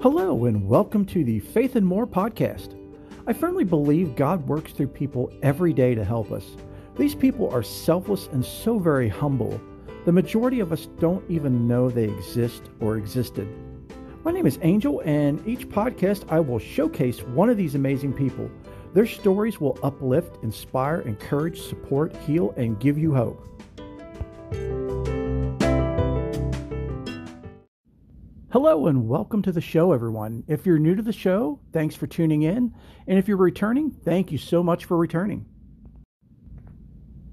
Hello, and welcome to the Faith and More podcast. I firmly believe God works through people every day to help us. These people are selfless and so very humble. The majority of us don't even know they exist or existed. My name is Angel, and each podcast I will showcase one of these amazing people. Their stories will uplift, inspire, encourage, support, heal, and give you hope. And welcome to the show, everyone. If you're new to the show, thanks for tuning in. And if you're returning, thank you so much for returning.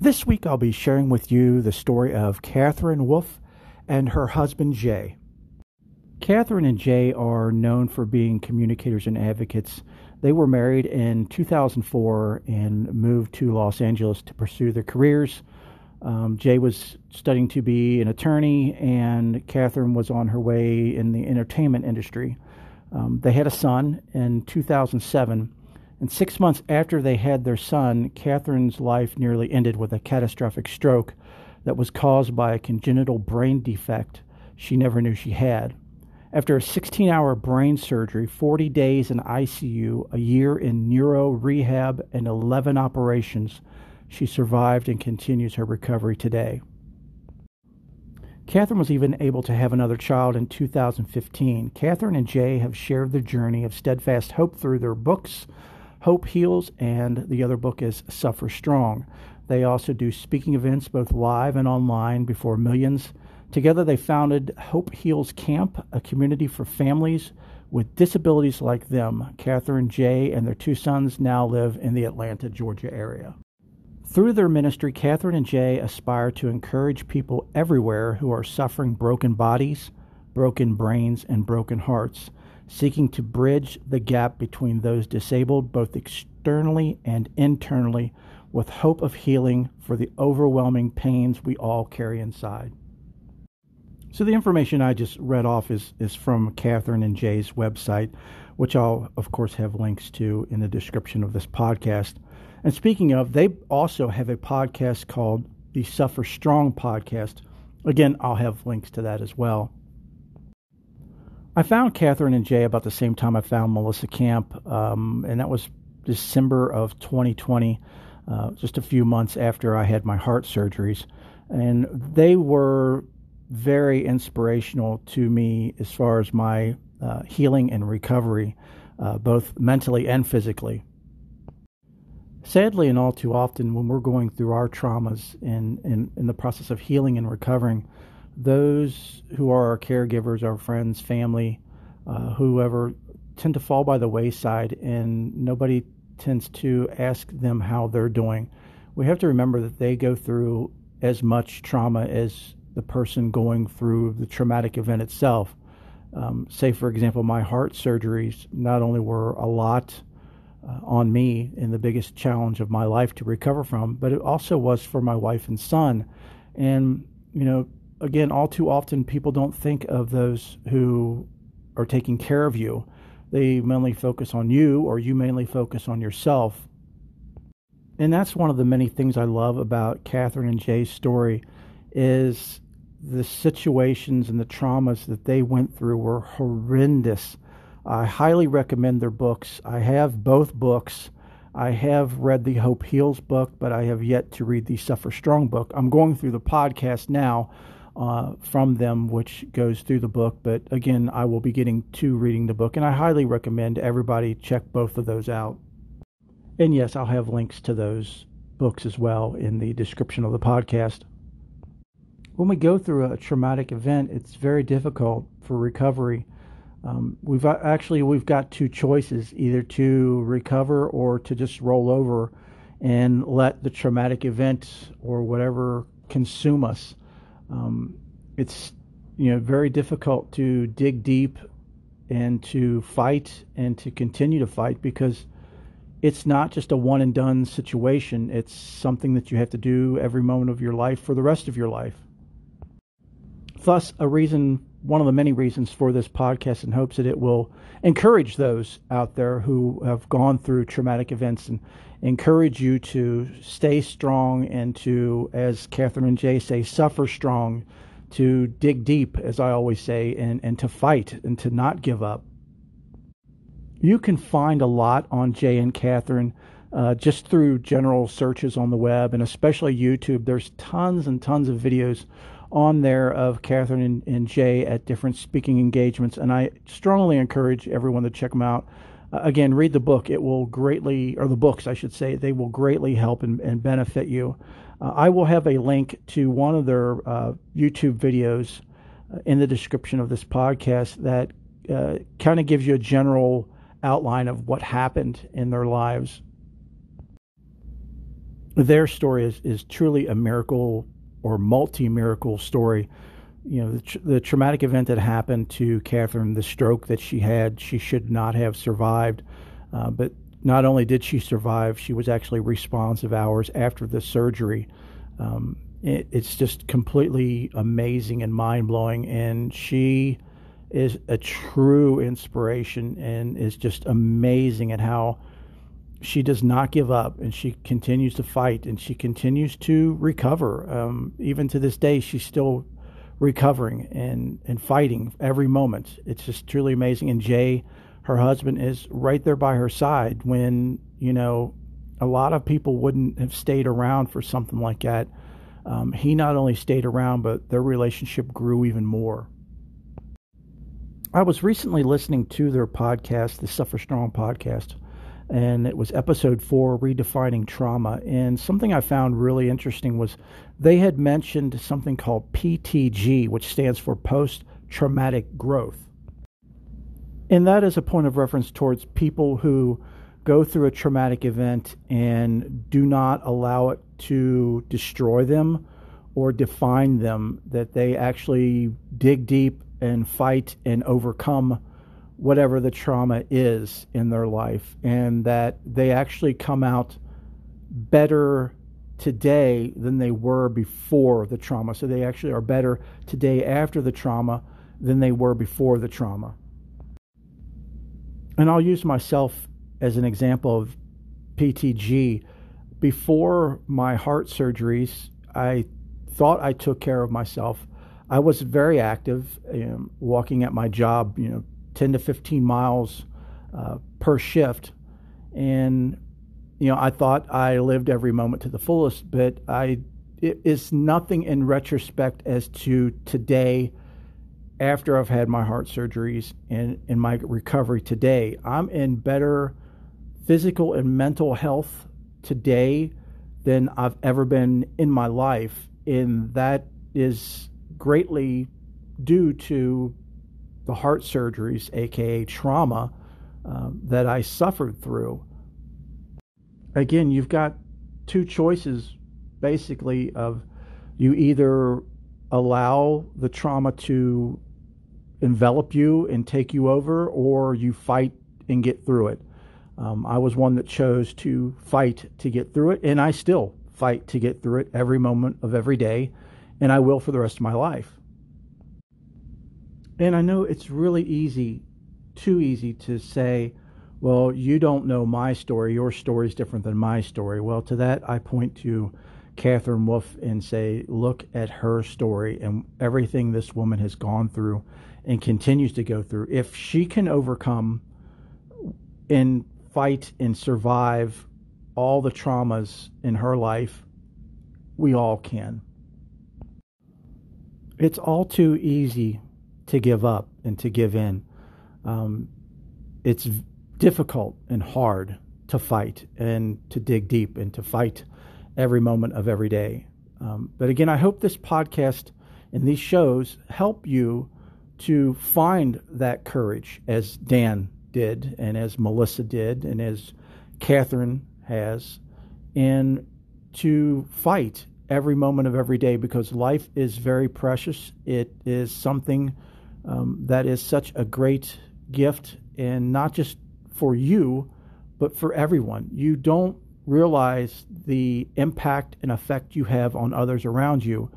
This week, I'll be sharing with you the story of Katherine Wolf and her husband, Jay. Katherine and Jay are known for being communicators and advocates. They were married in 2004 and moved to Los Angeles to pursue their careers. Um, Jay was studying to be an attorney, and Katherine was on her way in the entertainment industry. Um, they had a son in 2007, and six months after they had their son, Katherine's life nearly ended with a catastrophic stroke that was caused by a congenital brain defect she never knew she had. After a 16 hour brain surgery, 40 days in ICU, a year in neuro rehab, and 11 operations, she survived and continues her recovery today. Katherine was even able to have another child in 2015. Katherine and Jay have shared their journey of steadfast hope through their books, Hope Heals, and the other book is Suffer Strong. They also do speaking events both live and online before millions. Together, they founded Hope Heals Camp, a community for families with disabilities like them. Katherine, Jay, and their two sons now live in the Atlanta, Georgia area. Through their ministry, Katherine and Jay aspire to encourage people everywhere who are suffering broken bodies, broken brains, and broken hearts, seeking to bridge the gap between those disabled both externally and internally with hope of healing for the overwhelming pains we all carry inside. So, the information I just read off is, is from Katherine and Jay's website, which I'll, of course, have links to in the description of this podcast. And speaking of, they also have a podcast called the Suffer Strong podcast. Again, I'll have links to that as well. I found Katherine and Jay about the same time I found Melissa Camp, um, and that was December of 2020, uh, just a few months after I had my heart surgeries. And they were very inspirational to me as far as my uh, healing and recovery, uh, both mentally and physically. Sadly, and all too often, when we're going through our traumas and in, in the process of healing and recovering, those who are our caregivers, our friends, family, uh, whoever, tend to fall by the wayside, and nobody tends to ask them how they're doing. We have to remember that they go through as much trauma as the person going through the traumatic event itself. Um, say, for example, my heart surgeries not only were a lot uh, on me in the biggest challenge of my life to recover from, but it also was for my wife and son. And, you know, again, all too often people don't think of those who are taking care of you. They mainly focus on you, or you mainly focus on yourself. And that's one of the many things I love about Katherine and Jay's story is the situations and the traumas that they went through were horrendous I highly recommend their books. I have both books. I have read the Hope Heals book, but I have yet to read the Suffer Strong book. I'm going through the podcast now uh, from them, which goes through the book. But again, I will be getting to reading the book, and I highly recommend everybody check both of those out. And yes, I'll have links to those books as well in the description of the podcast. When we go through a traumatic event, it's very difficult for recovery um, we've actually we've got two choices: either to recover or to just roll over and let the traumatic event or whatever consume us. Um, it's you know very difficult to dig deep and to fight and to continue to fight because it's not just a one and done situation. It's something that you have to do every moment of your life for the rest of your life. Thus, a reason one of the many reasons for this podcast in hopes that it will encourage those out there who have gone through traumatic events and encourage you to stay strong and to, as Katherine and Jay say, suffer strong, to dig deep, as I always say, and, and to fight and to not give up. You can find a lot on Jay and Katherine uh, just through general searches on the web and especially YouTube. There's tons and tons of videos on there of Katherine and, and Jay at different speaking engagements, and I strongly encourage everyone to check them out. Uh, again, read the book. It will greatly, or the books, I should say, they will greatly help and, and benefit you. Uh, I will have a link to one of their uh, YouTube videos uh, in the description of this podcast that uh, kind of gives you a general outline of what happened in their lives. Their story is, is truly a miracle or multi miracle story. You know, the, the, traumatic event that happened to Katherine, the stroke that she had, she should not have survived. Uh, but not only did she survive, she was actually responsive hours after the surgery. Um, it, it's just completely amazing and mind blowing. And she is a true inspiration and is just amazing at how she does not give up and she continues to fight and she continues to recover. Um, even to this day, she's still recovering and, and fighting every moment. It's just truly amazing. And Jay, her husband, is right there by her side when, you know, a lot of people wouldn't have stayed around for something like that. Um, he not only stayed around, but their relationship grew even more. I was recently listening to their podcast, the Suffer Strong podcast, and it was episode four, Redefining Trauma. And something I found really interesting was they had mentioned something called PTG, which stands for Post Traumatic Growth. And that is a point of reference towards people who go through a traumatic event and do not allow it to destroy them or define them, that they actually dig deep and fight and overcome whatever the trauma is in their life, and that they actually come out better today than they were before the trauma. So they actually are better today after the trauma than they were before the trauma. And I'll use myself as an example of PTG. Before my heart surgeries, I thought I took care of myself. I was very active, um, walking at my job, you know, 10 to 15 miles uh, per shift. And, you know, I thought I lived every moment to the fullest, but I, it is nothing in retrospect as to today after I've had my heart surgeries and in my recovery today. I'm in better physical and mental health today than I've ever been in my life. And that is greatly due to the heart surgeries, aka trauma, um, that I suffered through. Again, you've got two choices basically of you either allow the trauma to envelop you and take you over, or you fight and get through it. Um, I was one that chose to fight to get through it, and I still fight to get through it every moment of every day, and I will for the rest of my life. And I know it's really easy, too easy to say, well, you don't know my story. Your story is different than my story. Well, to that, I point to Katherine Wolf and say, look at her story and everything this woman has gone through and continues to go through. If she can overcome and fight and survive all the traumas in her life, we all can. It's all too easy to give up and to give in. Um, it's difficult and hard to fight and to dig deep and to fight every moment of every day. Um, but again, I hope this podcast and these shows help you to find that courage as Dan did and as Melissa did and as Katherine has and to fight every moment of every day because life is very precious. It is something um, that is such a great gift, and not just for you, but for everyone. You don't realize the impact and effect you have on others around you.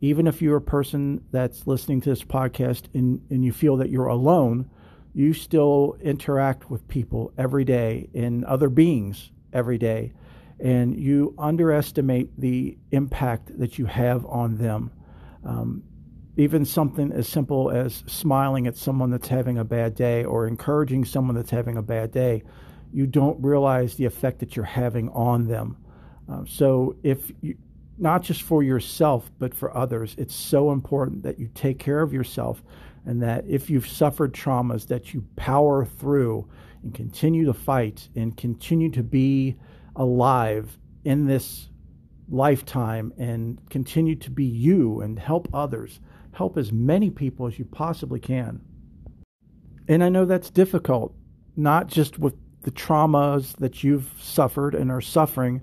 Even if you're a person that's listening to this podcast and, and you feel that you're alone, you still interact with people every day and other beings every day. And you underestimate the impact that you have on them. Um, even something as simple as smiling at someone that's having a bad day or encouraging someone that's having a bad day, you don't realize the effect that you're having on them. Uh, so, if you, not just for yourself, but for others, it's so important that you take care of yourself and that if you've suffered traumas, that you power through and continue to fight and continue to be alive in this lifetime and continue to be you and help others help as many people as you possibly can. And I know that's difficult, not just with the traumas that you've suffered and are suffering,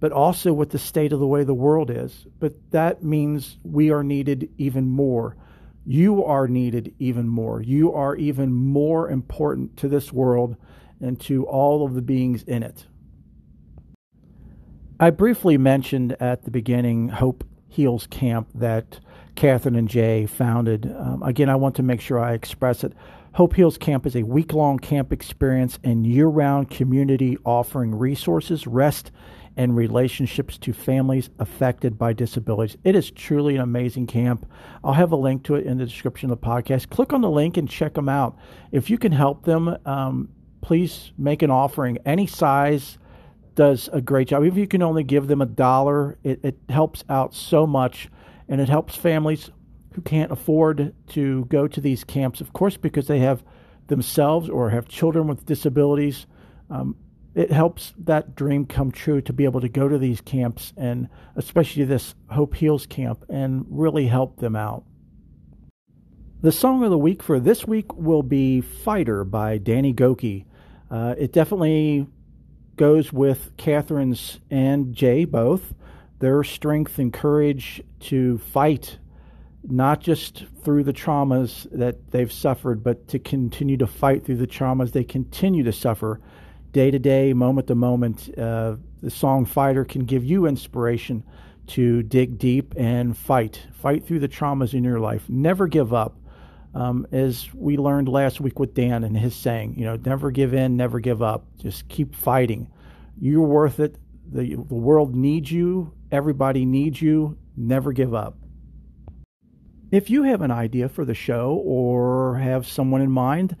but also with the state of the way the world is. But that means we are needed even more. You are needed even more. You are even more important to this world and to all of the beings in it. I briefly mentioned at the beginning Hope Heals Camp that Katherine and Jay founded. Um, again, I want to make sure I express it. Hope Heals Camp is a week long camp experience and year round community offering resources, rest, and relationships to families affected by disabilities. It is truly an amazing camp. I'll have a link to it in the description of the podcast. Click on the link and check them out. If you can help them, um, please make an offering. Any size does a great job. If you can only give them a dollar, it, it helps out so much and it helps families who can't afford to go to these camps, of course, because they have themselves or have children with disabilities. Um, it helps that dream come true to be able to go to these camps and especially this Hope Heals camp and really help them out. The song of the week for this week will be Fighter by Danny Gokey. Uh, it definitely goes with Katherine's and Jay both their strength and courage to fight not just through the traumas that they've suffered, but to continue to fight through the traumas they continue to suffer day to day, moment to moment. Uh, the song Fighter can give you inspiration to dig deep and fight. Fight through the traumas in your life. Never give up. Um, as we learned last week with Dan and his saying, you know, never give in, never give up. Just keep fighting. You're worth it. The, the world needs you Everybody needs you. Never give up. If you have an idea for the show or have someone in mind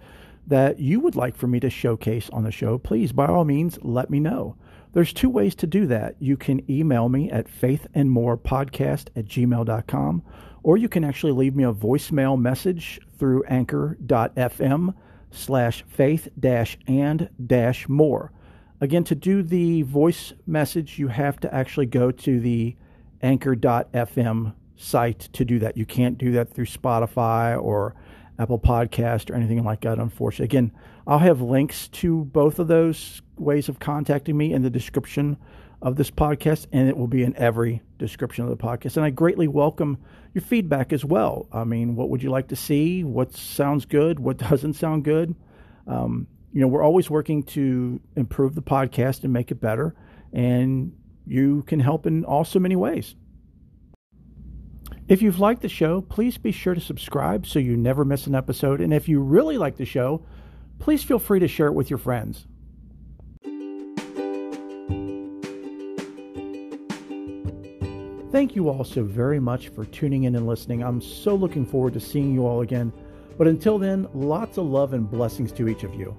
that you would like for me to showcase on the show, please, by all means, let me know. There's two ways to do that. You can email me at faithandmorepodcast at gmail.com, or you can actually leave me a voicemail message through anchor.fm slash faith dash and dash more. Again, to do the voice message, you have to actually go to the anchor.fm site to do that. You can't do that through Spotify or Apple Podcast or anything like that, unfortunately. Again, I'll have links to both of those ways of contacting me in the description of this podcast, and it will be in every description of the podcast. And I greatly welcome your feedback as well. I mean, what would you like to see? What sounds good? What doesn't sound good? Um, you know, we're always working to improve the podcast and make it better. And you can help in also many ways. If you've liked the show, please be sure to subscribe so you never miss an episode. And if you really like the show, please feel free to share it with your friends. Thank you all so very much for tuning in and listening. I'm so looking forward to seeing you all again. But until then, lots of love and blessings to each of you.